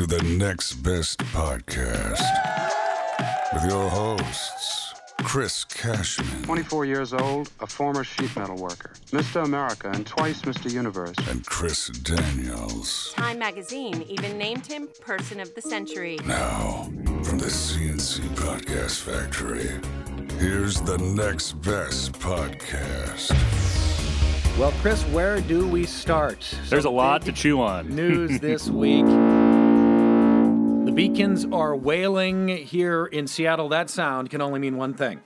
to the Next Best Podcast with your hosts, Chris Cashman 24 years old, a former sheet metal worker, Mr. America, and twice Mr. Universe. and Chris Daniels. Time magazine even named him Person of the Century. Now, from the CNC Podcast Factory, here's the Next Best Podcast. Well, Chris, where do we start? There's a lot to chew on. News this week. The Beacons are wailing here in Seattle. That sound can only mean one thing.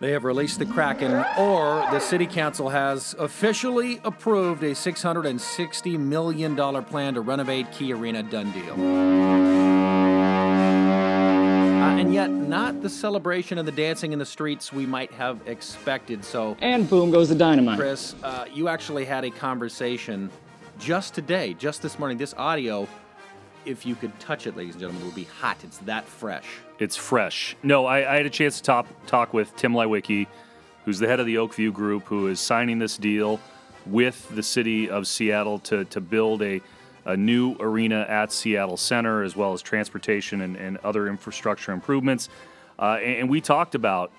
They have released the Kraken, or the City Council has officially approved a $660 million plan to renovate Key Arena done deal. Uh, and yet, not the celebration and the dancing in the streets we might have expected. So, And boom goes the dynamite. Chris, uh, you actually had a conversation just today, just this morning. This audio, if you could touch it, ladies and gentlemen, it would be hot. It's that fresh. It's fresh. No, I, I had a chance to talk, talk with Tim Leiweke, who's the head of the Oak View Group, who is signing this deal with the city of Seattle to, to build a, a new arena at Seattle Center, as well as transportation and, and other infrastructure improvements. Uh, and, and we talked about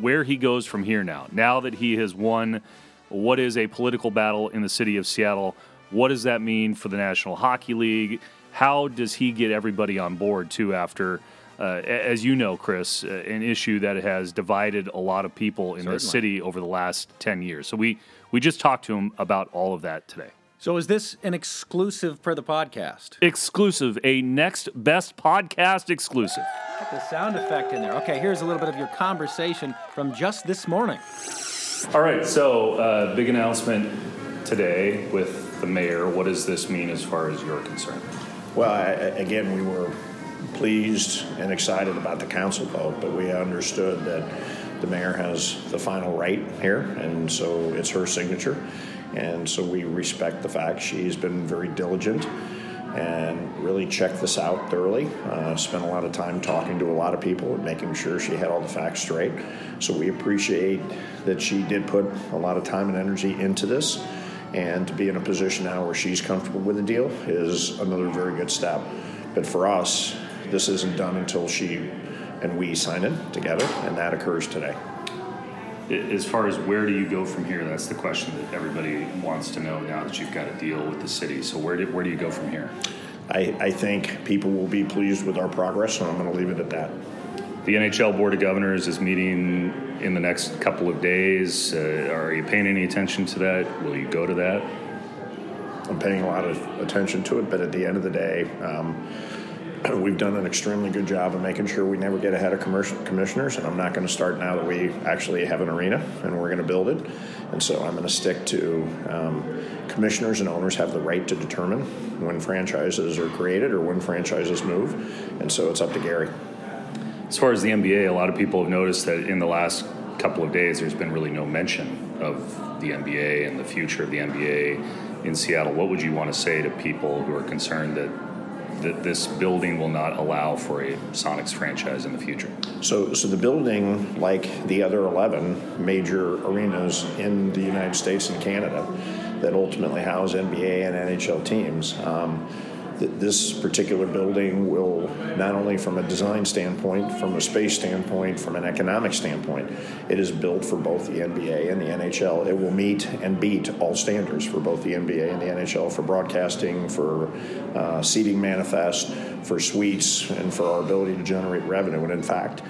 where he goes from here now. Now that he has won what is a political battle in the city of Seattle, what does that mean for the National Hockey League? How does he get everybody on board, too, after, uh, as you know, Chris, uh, an issue that has divided a lot of people in Certainly. city over the last 10 years? So we, we just talked to him about all of that today. So, is this an exclusive for the podcast? Exclusive, a next best podcast exclusive. The sound effect in there. Okay, here's a little bit of your conversation from just this morning. All right, so uh, big announcement today with the mayor. What does this mean as far as you're concerned? Well, I, again, we were pleased and excited about the council vote, but we understood that the mayor has the final right here, and so it's her signature. And so we respect the fact she's been very diligent and really checked this out thoroughly. Uh, spent a lot of time talking to a lot of people and making sure she had all the facts straight. So we appreciate that she did put a lot of time and energy into this. And to be in a position now where she's comfortable with the deal is another very good step. But for us, this isn't done until she and we sign it together, and that occurs today. As far as where do you go from here? That's the question that everybody wants to know now that you've got a deal with the city. So where do, where do you go from here? I, I think people will be pleased with our progress, and I'm going to leave it at that. The NHL Board of Governors is meeting in the next couple of days. Uh, are you paying any attention to that? Will you go to that? I'm paying a lot of attention to it, but at the end of the day, um, we've done an extremely good job of making sure we never get ahead of commercial commissioners, and I'm not going to start now that we actually have an arena and we're going to build it. And so I'm going to stick to um, commissioners and owners have the right to determine when franchises are created or when franchises move, and so it's up to Gary. As far as the NBA, a lot of people have noticed that in the last couple of days, there's been really no mention of the NBA and the future of the NBA in Seattle. What would you want to say to people who are concerned that that this building will not allow for a Sonics franchise in the future? So, so the building, like the other 11 major arenas in the United States and Canada that ultimately house NBA and NHL teams, um, th- this particular building will not only from a design standpoint, from a space standpoint, from an economic standpoint, it is built for both the NBA and the NHL. It will meet and beat all standards for both the NBA and the NHL for broadcasting, for uh, seating manifest, for suites, and for our ability to generate revenue. And in fact,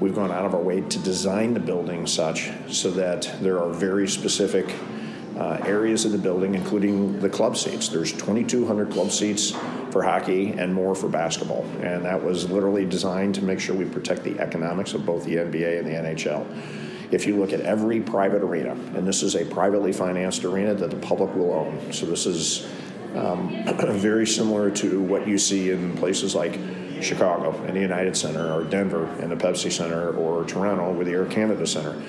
we've gone out of our way to design the building such so that there are very specific uh, areas of the building, including the club seats. There's 2,200 club seats for hockey and more for basketball, and that was literally designed to make sure we protect the economics of both the NBA and the NHL. If you look at every private arena, and this is a privately financed arena that the public will own, so this is um, very similar to what you see in places like Chicago and the United Center, or Denver and the Pepsi Center, or Toronto with the Air Canada Center.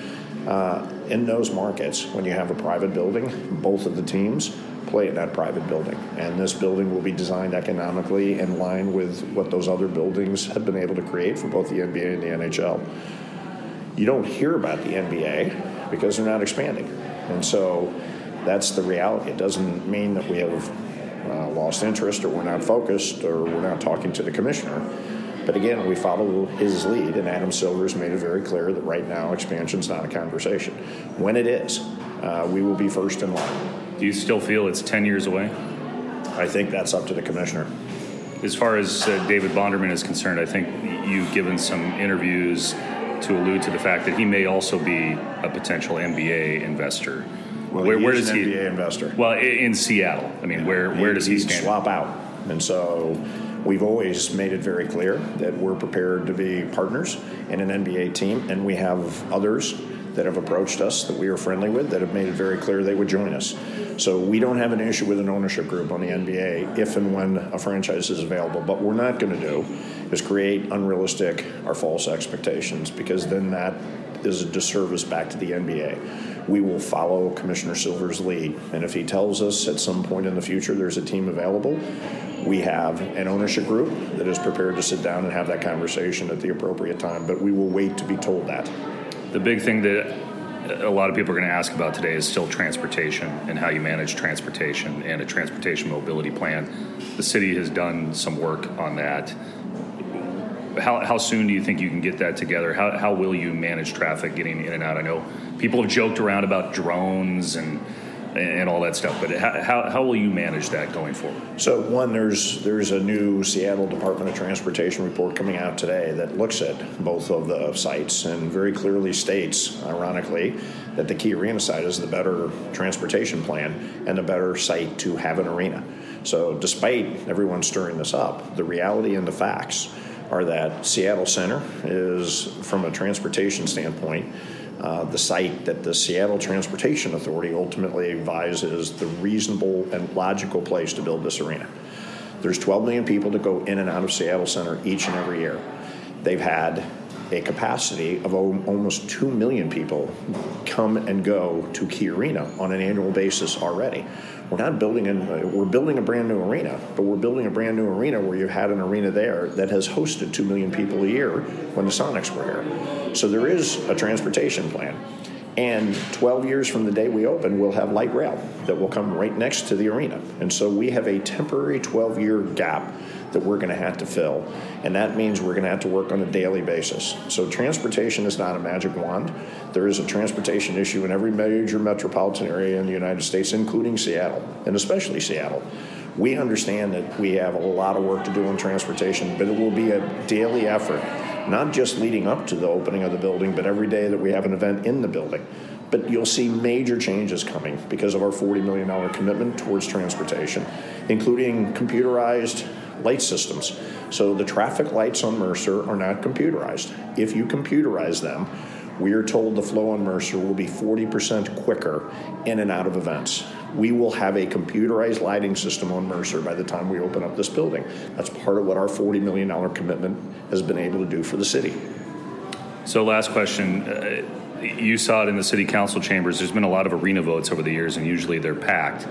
Uh, in those markets, when you have a private building, both of the teams play in that private building. And this building will be designed economically in line with what those other buildings have been able to create for both the NBA and the NHL. You don't hear about the NBA because they're not expanding. And so that's the reality. It doesn't mean that we have uh, lost interest or we're not focused or we're not talking to the commissioner. But again, we follow his lead, and Adam Silver's made it very clear that right now expansion's not a conversation. When it is, uh, we will be first in line. Do you still feel it's 10 years away? I think that's up to the commissioner. As far as uh, David Bonderman is concerned, I think you've given some interviews to allude to the fact that he may also be a potential NBA investor. Well, where, he where is does an he? NBA investor. Well, in Seattle. I mean, where where does he stand? swap out. And so we've always made it very clear that we're prepared to be partners in an NBA team, and we have others that have approached us that we are friendly with that have made it very clear they would join us. So we don't have an issue with an ownership group on the NBA if and when a franchise is available. But we're not going to do is create unrealistic or false expectations because then that is a disservice back to the NBA. We will follow Commissioner Silver's lead, and if he tells us at some point in the future there's a team available, we have an ownership group that is prepared to sit down and have that conversation at the appropriate time. But we will wait to be told that. The big thing that a lot of people are going to ask about today is still transportation and how you manage transportation and a transportation mobility plan. The city has done some work on that. How, how soon do you think you can get that together? How, how will you manage traffic getting in and out? I know people have joked around about drones and and all that stuff, but how, how, will you manage that going forward? So one, there's there's a new Seattle Department of Transportation report coming out today that looks at both of the sites and very clearly states, ironically, that the Key Arena site is the better transportation plan and the better site to have an arena. So despite everyone stirring this up, the reality and the facts are that Seattle Center is, from a transportation standpoint, uh, the site that the Seattle Transportation Authority ultimately advises the reasonable and logical place to build this arena. There's 12 million people that go in and out of Seattle Center each and every year. They've had a capacity of almost 2 million people come and go to Key Arena on an annual basis already. We're not building an, we're building a brand new arena, but we're building a brand new arena where you've had an arena there that has hosted 2 million people a year when the Sonics were here. So there is a transportation plan. And 12 years from the day we open, we'll have light rail that will come right next to the arena. And so we have a temporary 12 year gap that we're going to have to fill. And that means we're going to have to work on a daily basis. So transportation is not a magic wand. There is a transportation issue in every major metropolitan area in the United States, including Seattle, and especially Seattle. We understand that we have a lot of work to do on transportation, but it will be a daily effort, not just leading up to the opening of the building, but every day that we have an event in the building. But you'll see major changes coming because of our $40 million commitment towards transportation, including computerized light systems. So the traffic lights on Mercer are not computerized. If you computerize them, we are told the flow on Mercer will be 40% quicker in and out of events. We will have a computerized lighting system on Mercer by the time we open up this building. That's part of what our $40 million commitment has been able to do for the city. So, last question. Uh, you saw it in the city council chambers. There's been a lot of arena votes over the years, and usually they're packed.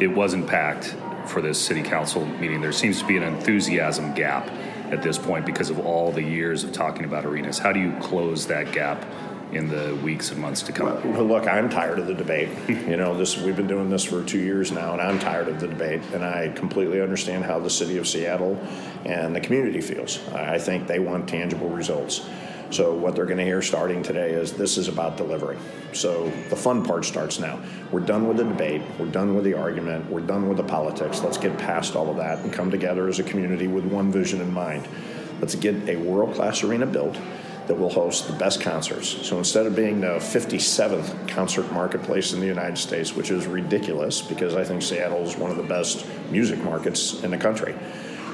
It wasn't packed for this city council meeting. There seems to be an enthusiasm gap at this point because of all the years of talking about arenas. How do you close that gap in the weeks and months to come? Well, look, I'm tired of the debate. you know, this we've been doing this for two years now, and I'm tired of the debate. And I completely understand how the city of Seattle and the community feels. I I think they want tangible results. So what they're going to hear starting today is this is about delivering. So the fun part starts now. We're done with the debate. We're done with the argument. We're done with the politics. Let's get past all of that and come together as a community with one vision in mind. Let's get a world-class arena built that will host the best concerts. So instead of being the 57th concert marketplace in the United States, which is ridiculous because I think Seattle is one of the best music markets in the country,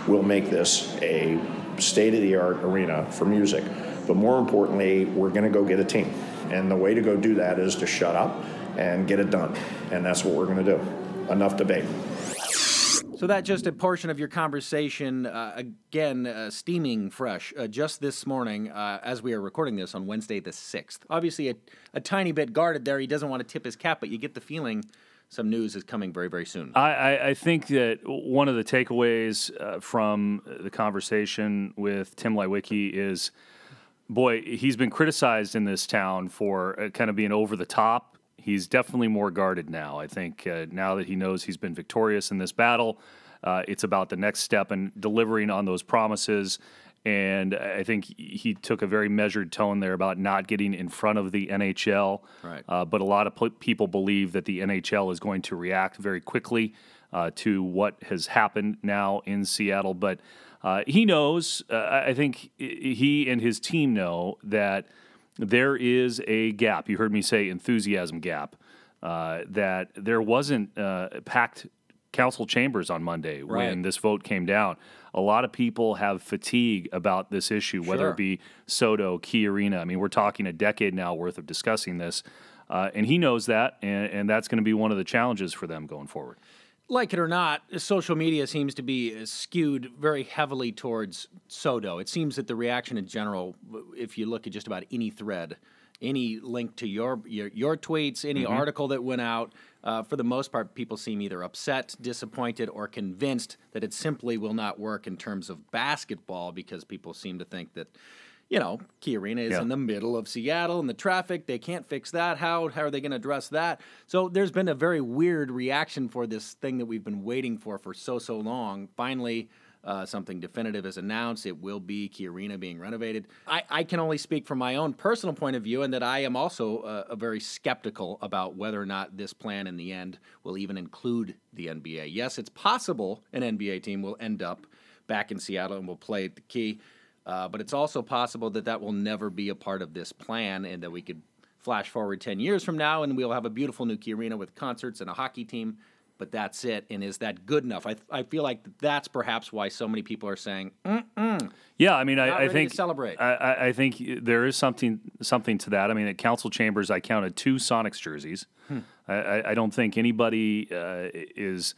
we'll make this a state of the art arena for music. But more importantly, we're going to go get a team. And the way to go do that is to shut up and get it done. And that's what we're going to do. Enough debate. So that just a portion of your conversation, uh, again, uh, steaming fresh, uh, just this morning uh, as we are recording this on Wednesday the 6th. Obviously, a, a tiny bit guarded there. He doesn't want to tip his cap, but you get the feeling some news is coming very, very soon. I, I, I think that one of the takeaways uh, from the conversation with Tim Leiweke is, boy, he's been criticized in this town for uh, kind of being over the top he's definitely more guarded now. I think uh, now that he knows he's been victorious in this battle, uh, it's about the next step and delivering on those promises. And I think he took a very measured tone there about not getting in front of the NHL. Right. Uh, but a lot of p- people believe that the NHL is going to react very quickly uh, to what has happened now in Seattle. But uh, he knows, uh, I think he and his team know that there is a gap. You heard me say enthusiasm gap. Uh, that there wasn't uh, packed council chambers on Monday Right. when this vote came down. A lot of people have fatigue about this issue, whether Sure. it be SoDo, Key Arena. I mean, we're talking a decade now worth of discussing this. Uh, and he knows that, and, and that's going to be one of the challenges for them going forward. Like it or not, social media seems to be skewed very heavily towards SoDo. It seems that the reaction in general, if you look at just about any thread, any link to your your, your tweets, any article that went out, uh, for the most part, people seem either upset, disappointed, or convinced that it simply will not work in terms of basketball because people seem to think that. You know, Key Arena is Yeah. in the middle of Seattle and the traffic. They can't fix that. How how are they going to address that? So there's been a very weird reaction for this thing that we've been waiting for for so so long. Finally, uh, something definitive is announced. It will be Key Arena being renovated. I, I can only speak from my own personal point of view, and that I am also uh, a very skeptical about whether or not this plan in the end will even include the NBA. Yes, it's possible an NBA team will end up back in Seattle and will play at the Key. Uh, but it's also possible that that will never be a part of this plan and that we could flash forward 10 years from now and we'll have a beautiful new key arena with concerts and a hockey team. But that's it. And is that good enough? I, I feel like that's perhaps why so many people are saying, "Mm, Yeah, I mean, I, I think celebrate. I, I, think there is something something to that. I mean, at council chambers, I counted two Sonics jerseys. Hmm. I, I, I don't think anybody uh, is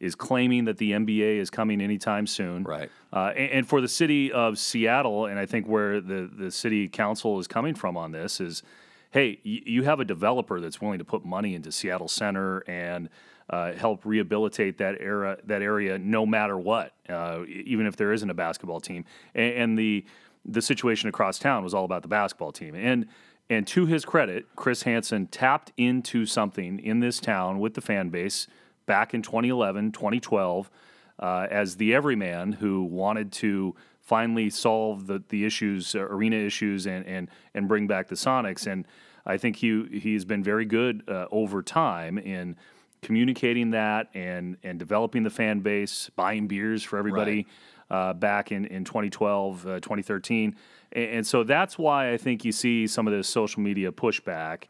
is claiming that the NBA is coming anytime soon. Right. Uh, and, and for the city of Seattle, and I think where the the city council is coming from on this is, hey, y- you have a developer that's willing to put money into Seattle Center and uh, help rehabilitate that era that area no matter what, uh, even if there isn't a basketball team. And, and the the situation across town was all about the basketball team. And and to his credit, Chris Hansen tapped into something in this town with the fan base back in 2011, 2012, uh, as the everyman who wanted to finally solve the, the issues, uh, arena issues, and, and, and bring back the Sonics. And I think he, he's been very good uh, over time in communicating that and, and developing the fan base, buying beers for everybody uh, back in, in 2012, uh, 2013. And, and so that's why I think you see some of this social media pushback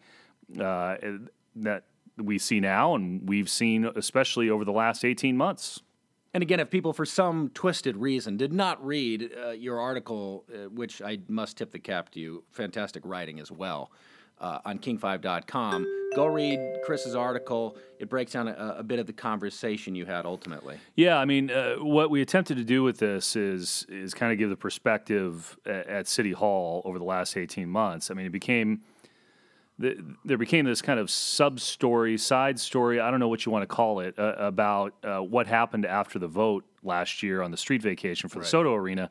uh, that we see now and we've seen especially over the last 18 months. And again, if people for some twisted reason did not read uh, your article, uh, which I must tip the cap to you, fantastic writing as well, uh, on king5.com, go read Chris's article. It breaks down a, a bit of the conversation you had ultimately. Yeah, I mean, uh, what we attempted to do with this is is kind of give the perspective at, at City Hall over the last 18 months. I mean, it became the, there became this kind of sub story, side story. I don't know what you want to call it uh, about uh, what happened after the vote last year on the street vacation for the SoDo Arena.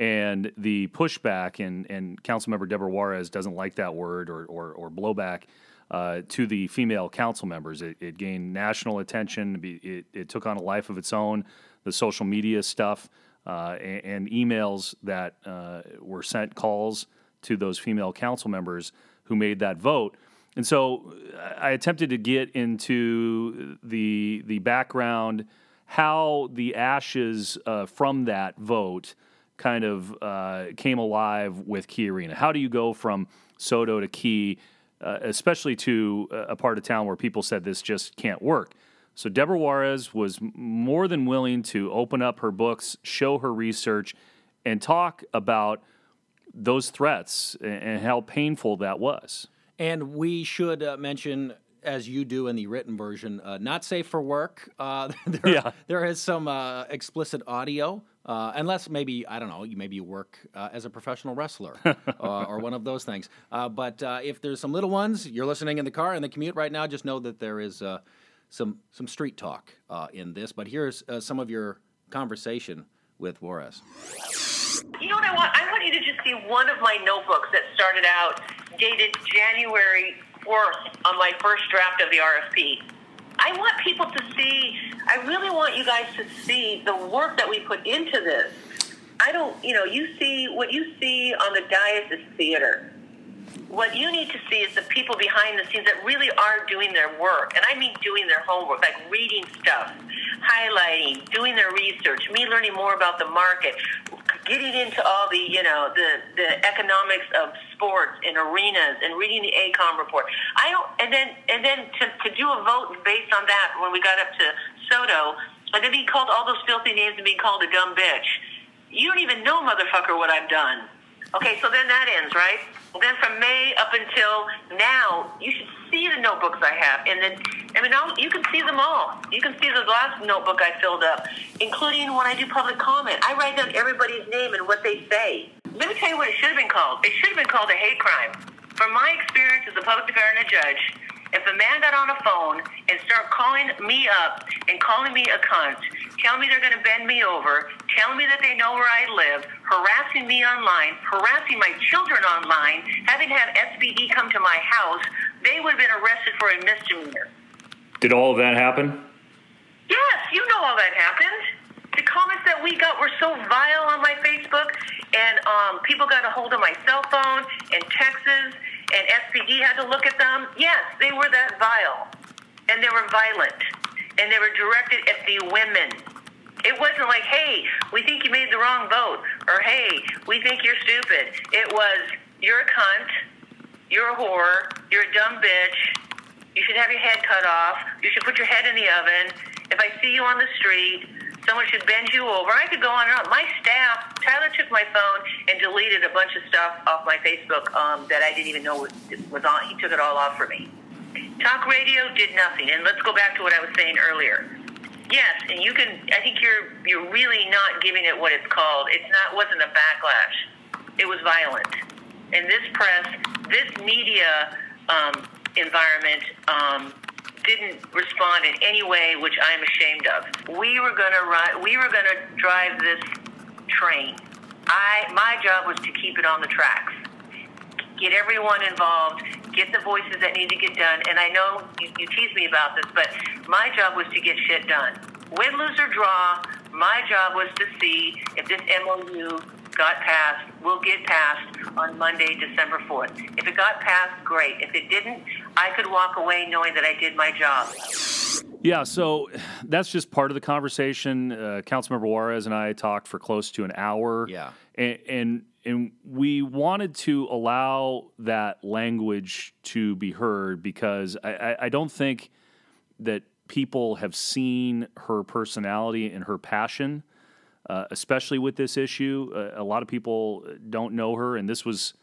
And the pushback, and, and Councilmember Deborah Juarez doesn't like that word or, or, or blowback uh, to the female council members. It, it gained national attention. It, it, took on a life of its own. The social media stuff uh, and, and emails that uh, were sent calls to those female council members who made that vote. And so I attempted to get into the the background, how the ashes uh, from that vote kind of uh, came alive with Key Arena. How do you go from SoDo to Key, uh, especially to a a part of town where people said this just can't work? So Deborah Juarez was more than willing to open up her books, show her research, and talk about those threats and, how painful that was. And we should uh, mention, as you do in the written version, uh, not safe for work. Uh, there, Yeah. there is some uh, explicit audio, uh, unless maybe I don't know, you maybe you work uh, as a professional wrestler uh, or one of those things. Uh, but uh, if there's some little ones, you're listening in the car in the commute right now, just know that there is uh, some some street talk uh, in this. But here's uh, some of your conversation with Juarez. You know what I want? I want you to just see one of my notebooks that started out dated January 4th on my first draft of the RFP. I want people to see, I really want you guys to see the work that we put into this. I don't, you know, you see, what you see on the dais is theater. What you need to see is the people behind the scenes that really are doing their work. And I mean doing their homework, like reading stuff, highlighting, doing their research, me learning more about the market, getting into all the, you know, the, the economics of sports and arenas and reading the AECOM report. I don't, and then, and then to, to do a vote based on that when we got up to SoDo, and then being called all those filthy names and being called a dumb bitch. You don't even know, motherfucker, what I've done. Okay, so then that ends, right? Then from May up until now, you should see the notebooks I have, and then I mean, I'll, you can see them all. You can see the last notebook I filled up, including when I do public comment. I write down everybody's name and what they say. Let me tell you what it should have been called. It should have been called a hate crime. From my experience as a public defender and a judge, if a man got on a phone and start calling me up and calling me a cunt, tell me they're going to bend me over, tell me that they know where I live, harassing me online, harassing my children online, having had SPD come to my house, they would have been arrested for a misdemeanor. Did all of that happen? Yes, you know all that happened. The comments that we got were so vile on my Facebook, and um, people got a hold of my cell phone and texts, and SPD had to look at them. Yes, they were that vile, and they were violent, and they were directed at the women. It wasn't like, hey, we think you made the wrong vote, or hey, we think you're stupid. It was, you're a cunt, you're a whore, you're a dumb bitch, you should have your head cut off, you should put your head in the oven. If I see you on the street, someone should bend you over. I could go on and on. My staff, Tyler took my phone and deleted a bunch of stuff off my Facebook um, that I didn't even know was, was on. He took it all off for me. Talk radio did nothing. And let's go back to what I was saying earlier. Yes, and you can. I think you're you're really not giving it what it's called. It's not wasn't a backlash. It was violent. And this press, this media um, environment um, didn't respond in any way, which I'm ashamed of. We were gonna run. We were gonna drive this train. I my job was to keep it on the tracks, get everyone involved, get the voices that need to get done. And I know you, you tease me about this, but my job was to get shit done. Win, lose, or draw, my job was to see if this MOU got passed, will get passed on Monday, December 4th. If it got passed, great. If it didn't, I could walk away knowing that I did my job. Yeah, so that's just part of the conversation. Uh, Councilmember Juarez and I talked for close to an hour. Yeah. And, and and we wanted to allow that language to be heard because I, I, I don't think that people have seen her personality and her passion, uh, especially with this issue. Uh, a lot of people don't know her, and this was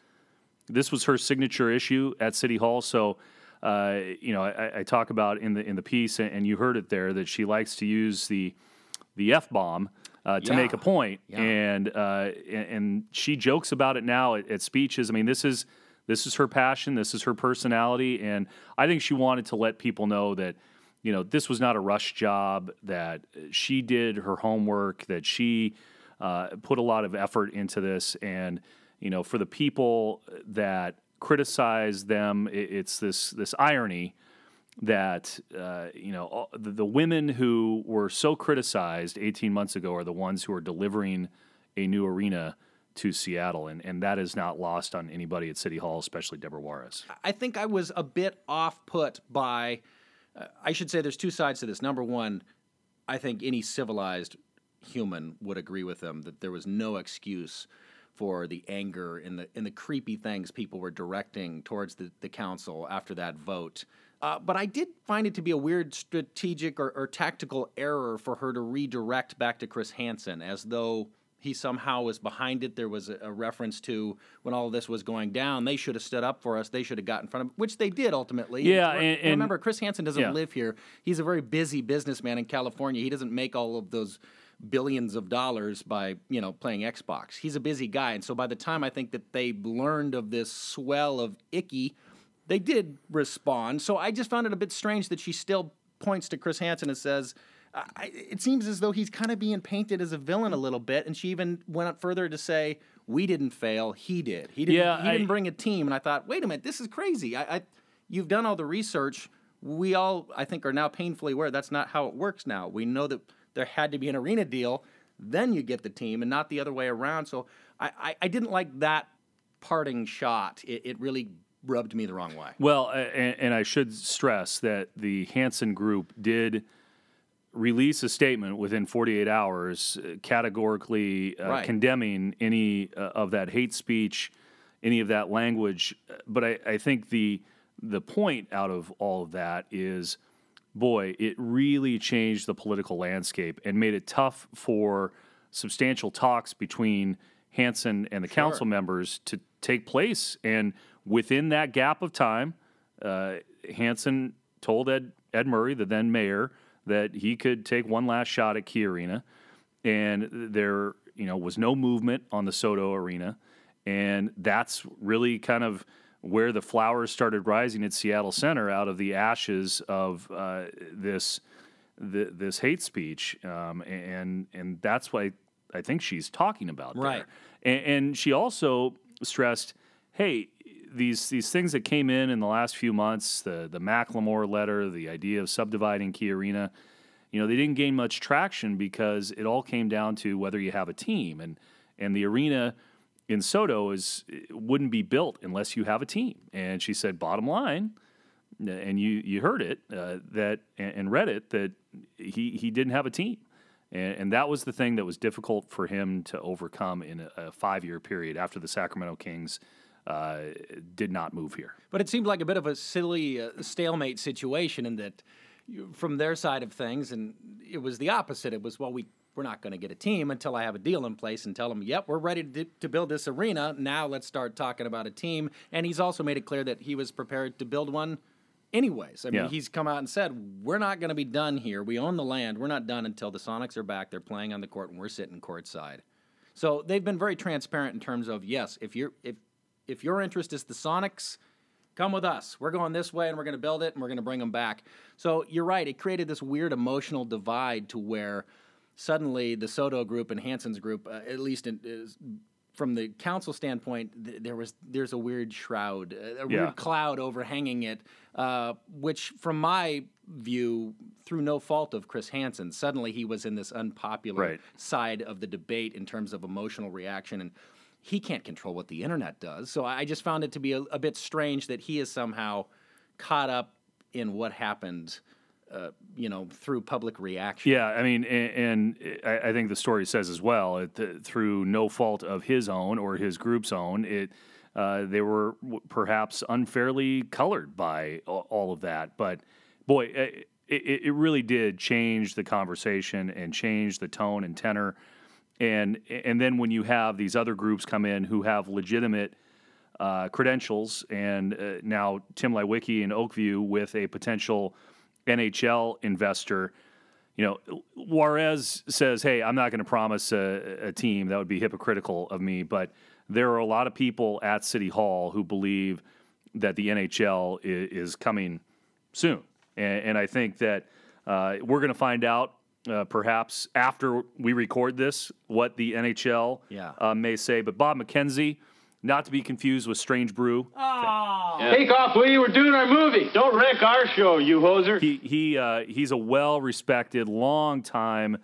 this was her signature issue at City Hall. So, uh, you know, I, I, talk about in the in the piece, and you heard it there that she likes to use the the f bomb uh, to Yeah. make a point, Yeah. and uh, and and she jokes about it now at, at speeches. I mean, this is this is her passion, this is her personality, and I think she wanted to let people know that you know this was not a rush job. That she did her homework. That she uh, put a lot of effort into this, and you know, for the people that criticize them, it, it's this this irony that uh, you know all- the, the women who were so criticized 18 months ago are the ones who are delivering a new arena to Seattle, and, and that is not lost on anybody at City Hall, especially Deborah Juarez. I think I was a bit off put by. Uh, I should say there's two sides to this. Number one, I think any civilized human would agree with them that there was no excuse for the anger and the and the creepy things people were directing towards the, the council after that vote. Uh, but I did find it to be a weird strategic or, or tactical error for her to redirect back to Chris Hansen as though he somehow was behind it. There was a, a reference to when all of this was going down, they should have stood up for us. They should have got in front of, which they did ultimately. Yeah, Re- and- and- remember, Chris Hansen doesn't yeah. live here. He's a very busy businessman in California. He doesn't make all of those billions of dollars by you know playing Xbox. He's a busy guy, and so by the time I think that they learned of this swell of icky, they did respond. So I just found it a bit strange that she still points to Chris Hansen and says. I, it seems as though he's kind of being painted as a villain a little bit, and she even went up further to say, "We didn't fail; he did. He didn't. Yeah, he I- didn't bring a team." And I thought, "Wait a minute, this is crazy." I, I you've done all the research. We all, I think, are now painfully aware that's not how it works now. We know that there had to be an arena deal, then you get the team, and not the other way around. So I, I, I didn't like that parting shot. It, it really rubbed me the wrong way. Well, and, and I should stress that the Hansen Group did release a statement within 48 hours, uh, categorically uh, Right. condemning any uh, of that hate speech, any of that language. But I, I think the the point out of all of that is, boy, it really changed the political landscape and made it tough for substantial talks between Hansen and the council members to take place. And within that gap of time, uh, Hansen told Ed, Ed Murray, the then mayor, that he could take one last shot at Key Arena. And there, you know, was no movement on the SoDo Arena. And that's really kind of where the flowers started rising at Seattle Center out of the ashes of uh, this th- this hate speech, um, and and that's why I think she's talking about there. Right. And, and she also stressed, hey, these these things that came in in the last few months, the the Macklemore letter, the idea of subdividing Key Arena, you know, they didn't gain much traction because it all came down to whether you have a team, and and the arena in SoDo is wouldn't be built unless you have a team. And she said, bottom line, and you you heard it uh, that and, and read it that he he didn't have a team, and, and that was the thing that was difficult for him to overcome in a, a five year period after the Sacramento Kings uh, did not move here. But it seemed like a bit of a silly uh, stalemate situation in that, from their side of things, and it was the opposite. It was, well, we, we're not going to get a team until I have a deal in place and tell them, yep, we're ready to, to build this arena. Now let's start talking about a team. And he's also made it clear that he was prepared to build one anyways. I mean, Yeah. he's come out and said, we're not going to be done here. We own the land. We're not done until the Sonics are back. They're playing on the court and we're sitting courtside. So they've been very transparent in terms of yes, if you're if if your interest is the Sonics, come with us. We're going this way and we're going to build it and we're going to bring them back. So you're right. It created this weird emotional divide to where suddenly the SoDo group and Hansen's group, uh, at least in, is, from the council standpoint, th- there was there's a weird shroud, a a Yeah. weird cloud overhanging it, uh, which from my view, through no fault of Chris Hansen, suddenly he was in this unpopular Right. side of the debate in terms of emotional reaction and he can't control what the internet does. So I just found it to be a, a bit strange that he is somehow caught up in what happened, uh, you know, through public reaction. Yeah, I mean, and, and I, think the story says as well, it, th- through no fault of his own or his group's own, it uh, they were w- perhaps unfairly colored by all of that. But boy, it, it, it really did change the conversation and change the tone and tenor. And and then when you have these other groups come in who have legitimate uh, credentials, and uh, now Tim Leiweke in Oak View with a potential NHL investor. You know, Juarez says, "Hey, I'm not going to promise a, a team. That would be hypocritical of me." But there are a lot of people at City Hall who believe that the NHL is, coming soon, and, and I think that uh, we're going to find out. Uh, perhaps after we record this, what the NHL Yeah. uh, may say. But Bob McKenzie, not to be confused with Strange Brew, Take off, will you? We're doing our movie. Don't wreck our show, you hoser. he he uh, he's a well-respected, long-time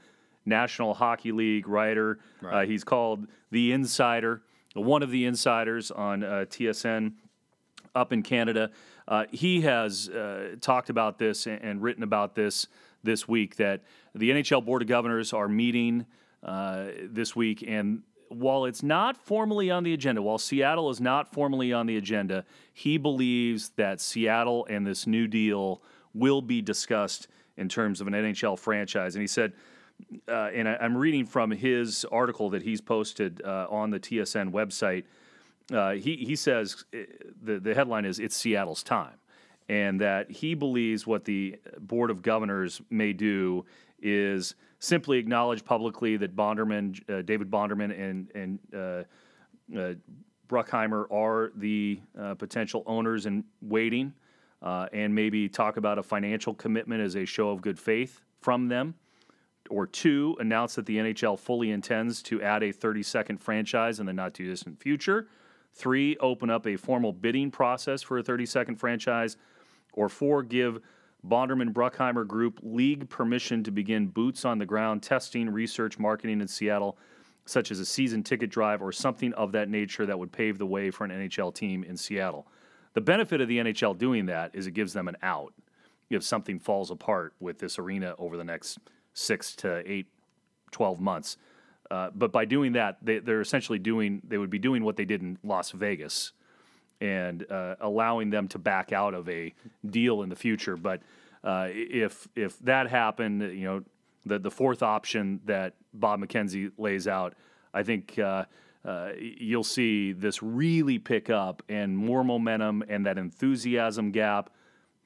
National Hockey League writer. Uh, he's called the Insider, one of the insiders on uh, TSN up in Canada. Uh, he has uh, talked about this and, and written about this this week that the NHL Board of Governors are meeting uh, this week, and while it's not formally on the agenda, while Seattle is not formally on the agenda, he believes that Seattle and this new deal will be discussed in terms of an NHL franchise. And he said, uh, and I, I'm reading from his article that he's posted uh, on the TSN website. Uh, he he says uh, the the headline is "It's Seattle's time," and that he believes what the board of governors may do is simply acknowledge publicly that Bonderman, uh, David Bonderman, and and uh, uh, Bruckheimer are the uh, potential owners in waiting, uh, and maybe talk about a financial commitment as a show of good faith from them or two, announce that the NHL fully intends to add a 30 second franchise in the not too distant future. Three, open up a formal bidding process for a 30 second franchise. Or four, give Bonderman Bruckheimer Group league permission to begin boots on the ground testing, research, marketing in Seattle, such as a season ticket drive or something of that nature that would pave the way for an NHL team in Seattle. The benefit of the NHL doing that is it gives them an out if something falls apart with this arena over the next six to eight, 12 months. Uh, but by doing that, they, they're essentially doing, they would be doing what they did in Las Vegas and uh, allowing them to back out of a deal in the future. But uh, if if that happened, you know, the the fourth option that Bob McKenzie lays out, I think uh, uh, you'll see this really pick up and more momentum and that enthusiasm gap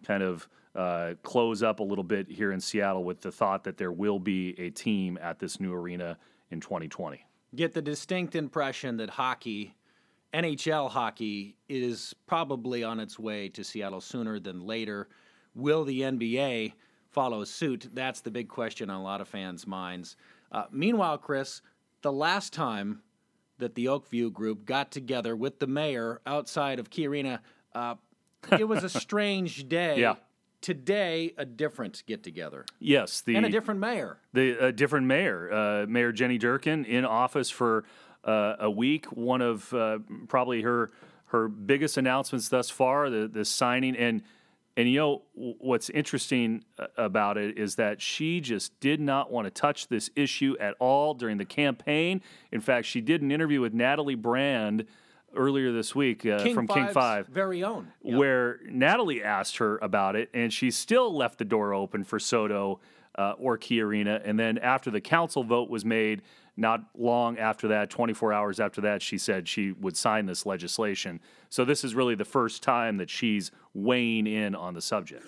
kind of uh, close up a little bit here in Seattle with the thought that there will be a team at this new arena in 2020. Get the distinct impression that hockey NHL hockey is probably on its way to Seattle sooner than later. Will the NBA follow suit? That's the big question on a lot of fans' minds. Uh, meanwhile, Chris, the last time that the Oak View group got together with the mayor outside of Key Arena, uh, it was a strange day. Yeah. Today, a different get together. Yes, the and a different mayor. The a different mayor, uh, Mayor Jenny Durkan, in office for uh, a week. One of uh, probably her her biggest announcements thus far, the the signing and. And you know what's interesting uh, about it is that she just did not want to touch this issue at all during the campaign. In fact, she did an interview with Natalie Brand earlier this week uh, King from King Five, very own. Yep. where Natalie asked her about it, and she still left the door open for SoDo uh, or Key Arena. And then after the council vote was made, not long after that, 24 hours after that, she said she would sign this legislation. So this is really the first time that she's weighing in on the subject.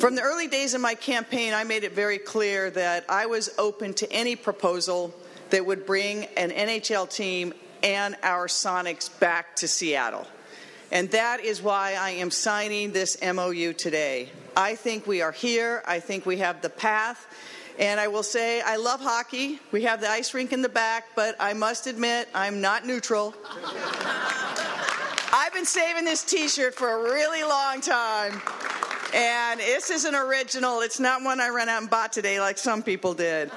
From the early days of my campaign, I made it very clear that I was open to any proposal that would bring an NHL team and our Sonics back to Seattle. And that is why I am signing this MOU today. I think we are here. I think we have the path. And I will say, I love hockey. We have the ice rink in the back, but I must admit, I'm not neutral. I've been saving this t shirt for a really long time. And this is an original. It's not one I ran out and bought today like some people did.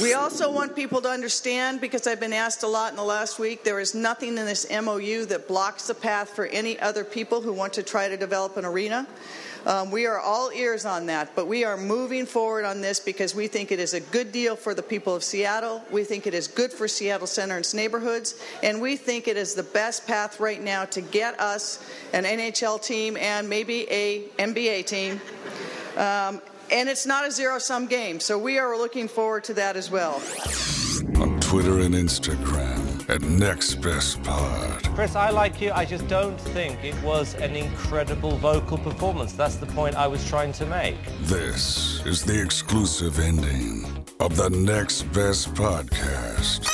We also want people to understand, because I've been asked a lot in the last week, there is nothing in this MOU that blocks the path for any other people who want to try to develop an arena. Um, we are all ears on that, but we are moving forward on this because we think it is a good deal for the people of Seattle. We think it is good for Seattle Center and its neighborhoods, and we think it is the best path right now to get us an NHL team and maybe a NBA team. Um, and it's not a zero sum game, so we are looking forward to that as well. On Twitter and Instagram at Next Best Pod. Chris, I like you. I just don't think it was an incredible vocal performance. That's the point I was trying to make. This is the exclusive ending of the Next Best Podcast.